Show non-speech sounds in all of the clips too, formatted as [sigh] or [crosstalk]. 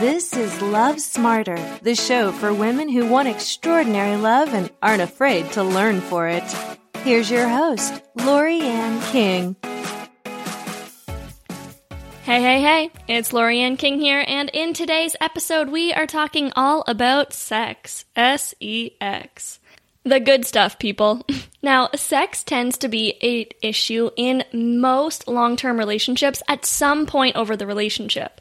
This is Love Smarter, the show for women who want extraordinary love and aren't afraid to learn for it. Here's your host, Laurie-Anne King. Hey, hey, hey, it's Laurie-Anne King here, and in today's episode, we are talking all about sex. S E X. The good stuff, people. [laughs] Now, sex tends to be a issue in most long-term relationships at some point over the relationship.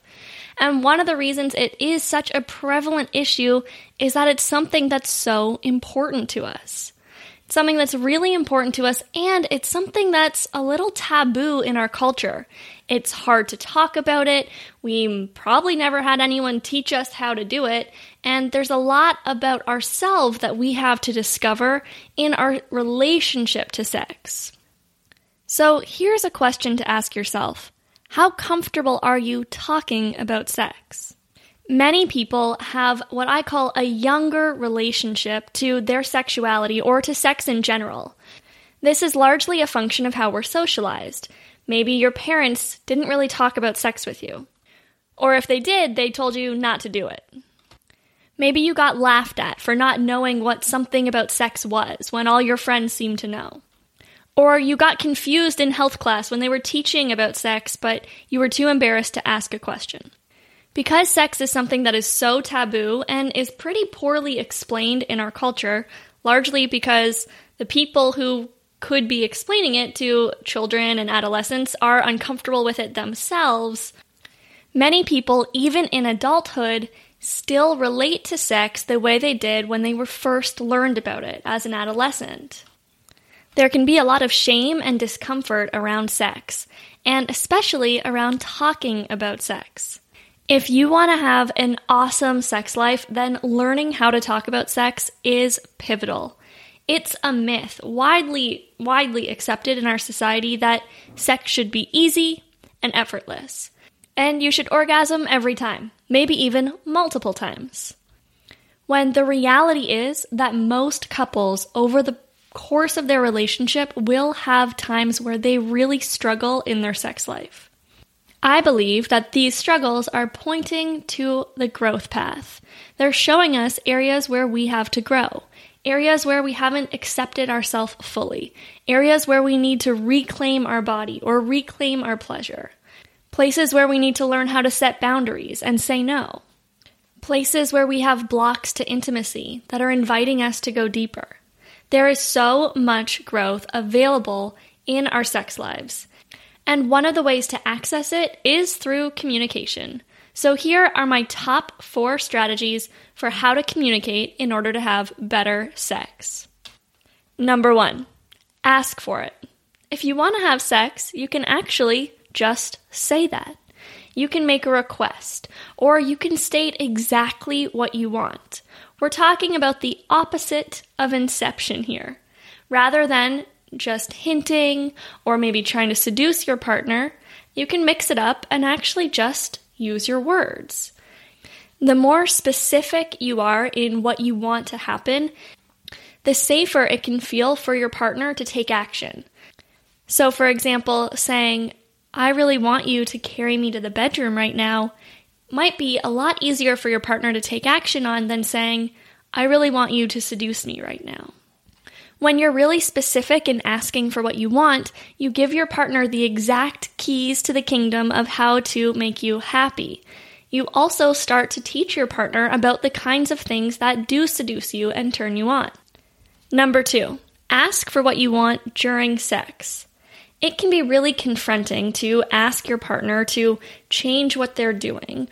And one of the reasons it is such a prevalent issue is that it's something that's so important to us. It's something that's really important to us, and it's something that's a little taboo in our culture. It's hard to talk about it. We probably never had anyone teach us how to do it. And there's a lot about ourselves that we have to discover in our relationship to sex. So here's a question to ask yourself How comfortable are you talking about sex? Many people have what I call a younger relationship to their sexuality or to sex in general. This is largely a function of how we're socialized. Maybe your parents didn't really talk about sex with you. Or if they did, they told you not to do it. Maybe you got laughed at for not knowing what something about sex was when all your friends seemed to know. Or you got confused in health class when they were teaching about sex, but you were too embarrassed to ask a question. Because sex is something that is so taboo and is pretty poorly explained in our culture, largely because the people who could be explaining it to children and adolescents are uncomfortable with it themselves, many people, even in adulthood, still relate to sex the way they did when they were first learned about it as an adolescent. There can be a lot of shame and discomfort around sex, and especially around talking about sex. If you want to have an awesome sex life, then learning how to talk about sex is pivotal. It's a myth, widely widely accepted in our society that sex should be easy and effortless. And you should orgasm every time, maybe even multiple times. When the reality is that most couples over the course of their relationship will have times where they really struggle in their sex life. I believe that these struggles are pointing to the growth path. They're showing us areas where we have to grow, areas where we haven't accepted ourselves fully, areas where we need to reclaim our body or reclaim our pleasure, places where we need to learn how to set boundaries and say no, places where we have blocks to intimacy that are inviting us to go deeper. There is so much growth available in our sex lives. And one of the ways to access it is through communication. So, here are my top four strategies for how to communicate in order to have better sex. Number one, ask for it. If you want to have sex, you can actually just say that. You can make a request, or you can state exactly what you want. We're talking about the opposite of inception here. Rather than just hinting or maybe trying to seduce your partner, you can mix it up and actually just use your words. The more specific you are in what you want to happen, the safer it can feel for your partner to take action. So, for example, saying, I really want you to carry me to the bedroom right now, might be a lot easier for your partner to take action on than saying, I really want you to seduce me right now. When you're really specific in asking for what you want, you give your partner the exact keys to the kingdom of how to make you happy. You also start to teach your partner about the kinds of things that do seduce you and turn you on. Number two, ask for what you want during sex. It can be really confronting to ask your partner to change what they're doing.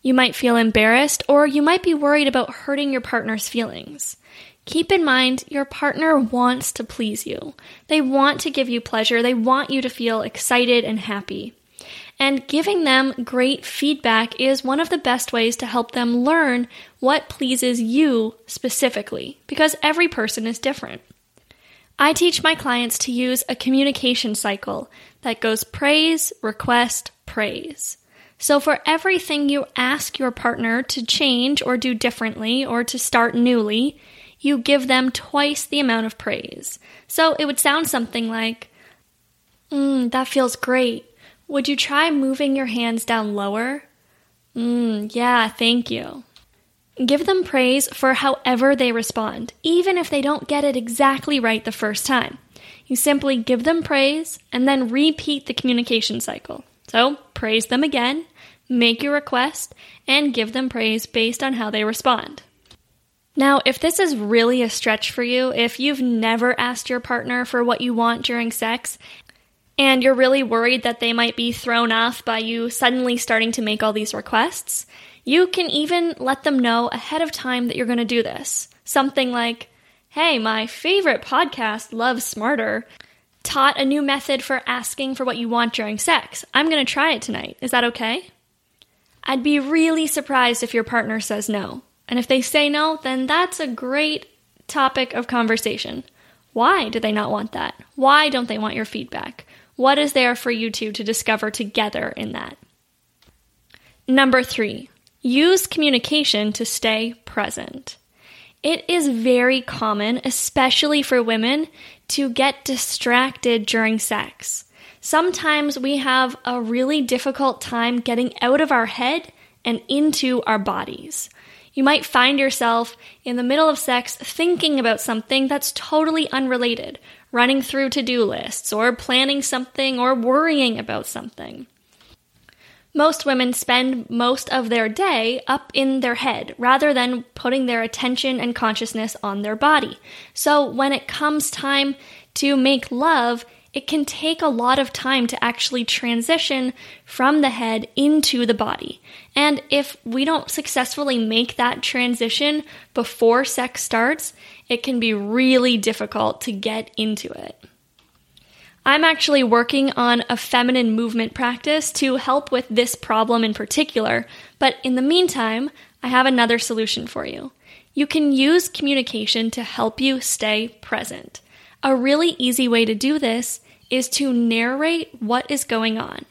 You might feel embarrassed, or you might be worried about hurting your partner's feelings. Keep in mind, your partner wants to please you. They want to give you pleasure. They want you to feel excited and happy. And giving them great feedback is one of the best ways to help them learn what pleases you specifically, because every person is different. I teach my clients to use a communication cycle that goes praise, request, praise. So, for everything you ask your partner to change or do differently or to start newly, you give them twice the amount of praise. So it would sound something like, Mmm, that feels great. Would you try moving your hands down lower? Mm, yeah, thank you. Give them praise for however they respond, even if they don't get it exactly right the first time. You simply give them praise and then repeat the communication cycle. So, praise them again, make your request, and give them praise based on how they respond. Now, if this is really a stretch for you, if you've never asked your partner for what you want during sex, and you're really worried that they might be thrown off by you suddenly starting to make all these requests, you can even let them know ahead of time that you're going to do this. Something like, hey, my favorite podcast, Love Smarter, taught a new method for asking for what you want during sex. I'm going to try it tonight. Is that okay? I'd be really surprised if your partner says no. And if they say no, then that's a great topic of conversation. Why do they not want that? Why don't they want your feedback? What is there for you two to discover together in that? Number three, use communication to stay present. It is very common, especially for women, to get distracted during sex. Sometimes we have a really difficult time getting out of our head and into our bodies. You might find yourself in the middle of sex thinking about something that's totally unrelated, running through to do lists, or planning something, or worrying about something. Most women spend most of their day up in their head rather than putting their attention and consciousness on their body. So when it comes time to make love, it can take a lot of time to actually transition from the head into the body. And if we don't successfully make that transition before sex starts, it can be really difficult to get into it. I'm actually working on a feminine movement practice to help with this problem in particular, but in the meantime, I have another solution for you. You can use communication to help you stay present. A really easy way to do this is to narrate what is going on.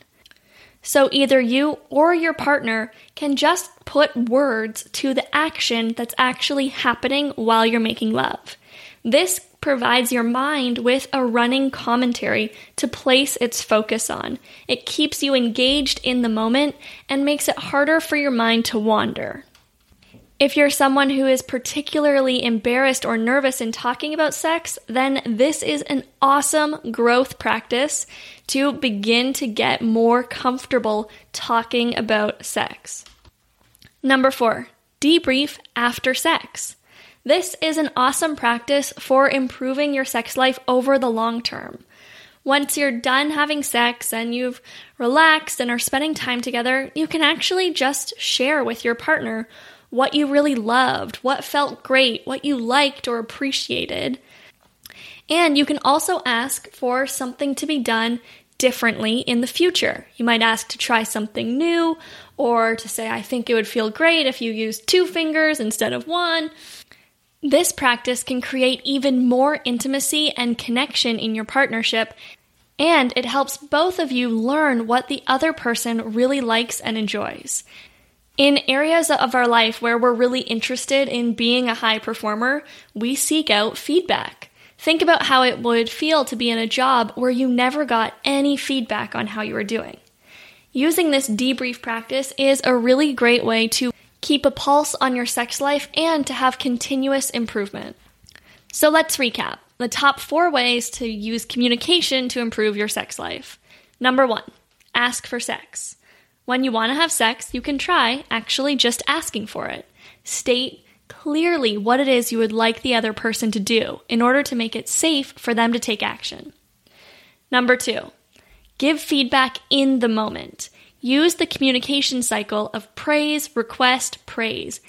So either you or your partner can just put words to the action that's actually happening while you're making love. This provides your mind with a running commentary to place its focus on. It keeps you engaged in the moment and makes it harder for your mind to wander. If you're someone who is particularly embarrassed or nervous in talking about sex, then this is an awesome growth practice to begin to get more comfortable talking about sex. Number four, debrief after sex. This is an awesome practice for improving your sex life over the long term. Once you're done having sex and you've relaxed and are spending time together, you can actually just share with your partner what you really loved, what felt great, what you liked or appreciated. And you can also ask for something to be done differently in the future. You might ask to try something new or to say, I think it would feel great if you used two fingers instead of one. This practice can create even more intimacy and connection in your partnership, and it helps both of you learn what the other person really likes and enjoys. In areas of our life where we're really interested in being a high performer, we seek out feedback. Think about how it would feel to be in a job where you never got any feedback on how you were doing. Using this debrief practice is a really great way to keep a pulse on your sex life and to have continuous improvement. So let's recap the top four ways to use communication to improve your sex life. Number one, ask for sex. When you want to have sex, you can try actually just asking for it. State clearly what it is you would like the other person to do in order to make it safe for them to take action. Number two, give feedback in the moment. Use the communication cycle of praise, request, praise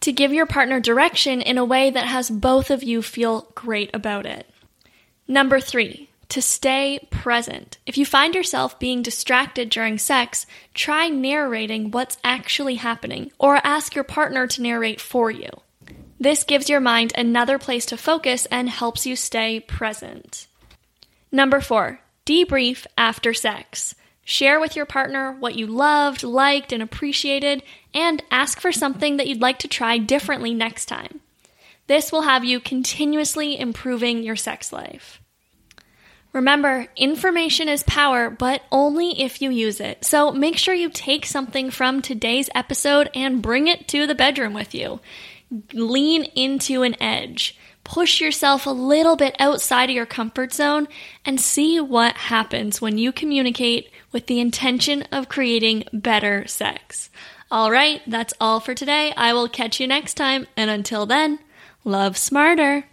to give your partner direction in a way that has both of you feel great about it. Number three, to stay present. If you find yourself being distracted during sex, try narrating what's actually happening or ask your partner to narrate for you. This gives your mind another place to focus and helps you stay present. Number four, debrief after sex. Share with your partner what you loved, liked, and appreciated, and ask for something that you'd like to try differently next time. This will have you continuously improving your sex life. Remember, information is power, but only if you use it. So make sure you take something from today's episode and bring it to the bedroom with you. Lean into an edge. Push yourself a little bit outside of your comfort zone and see what happens when you communicate with the intention of creating better sex. All right, that's all for today. I will catch you next time, and until then, love smarter.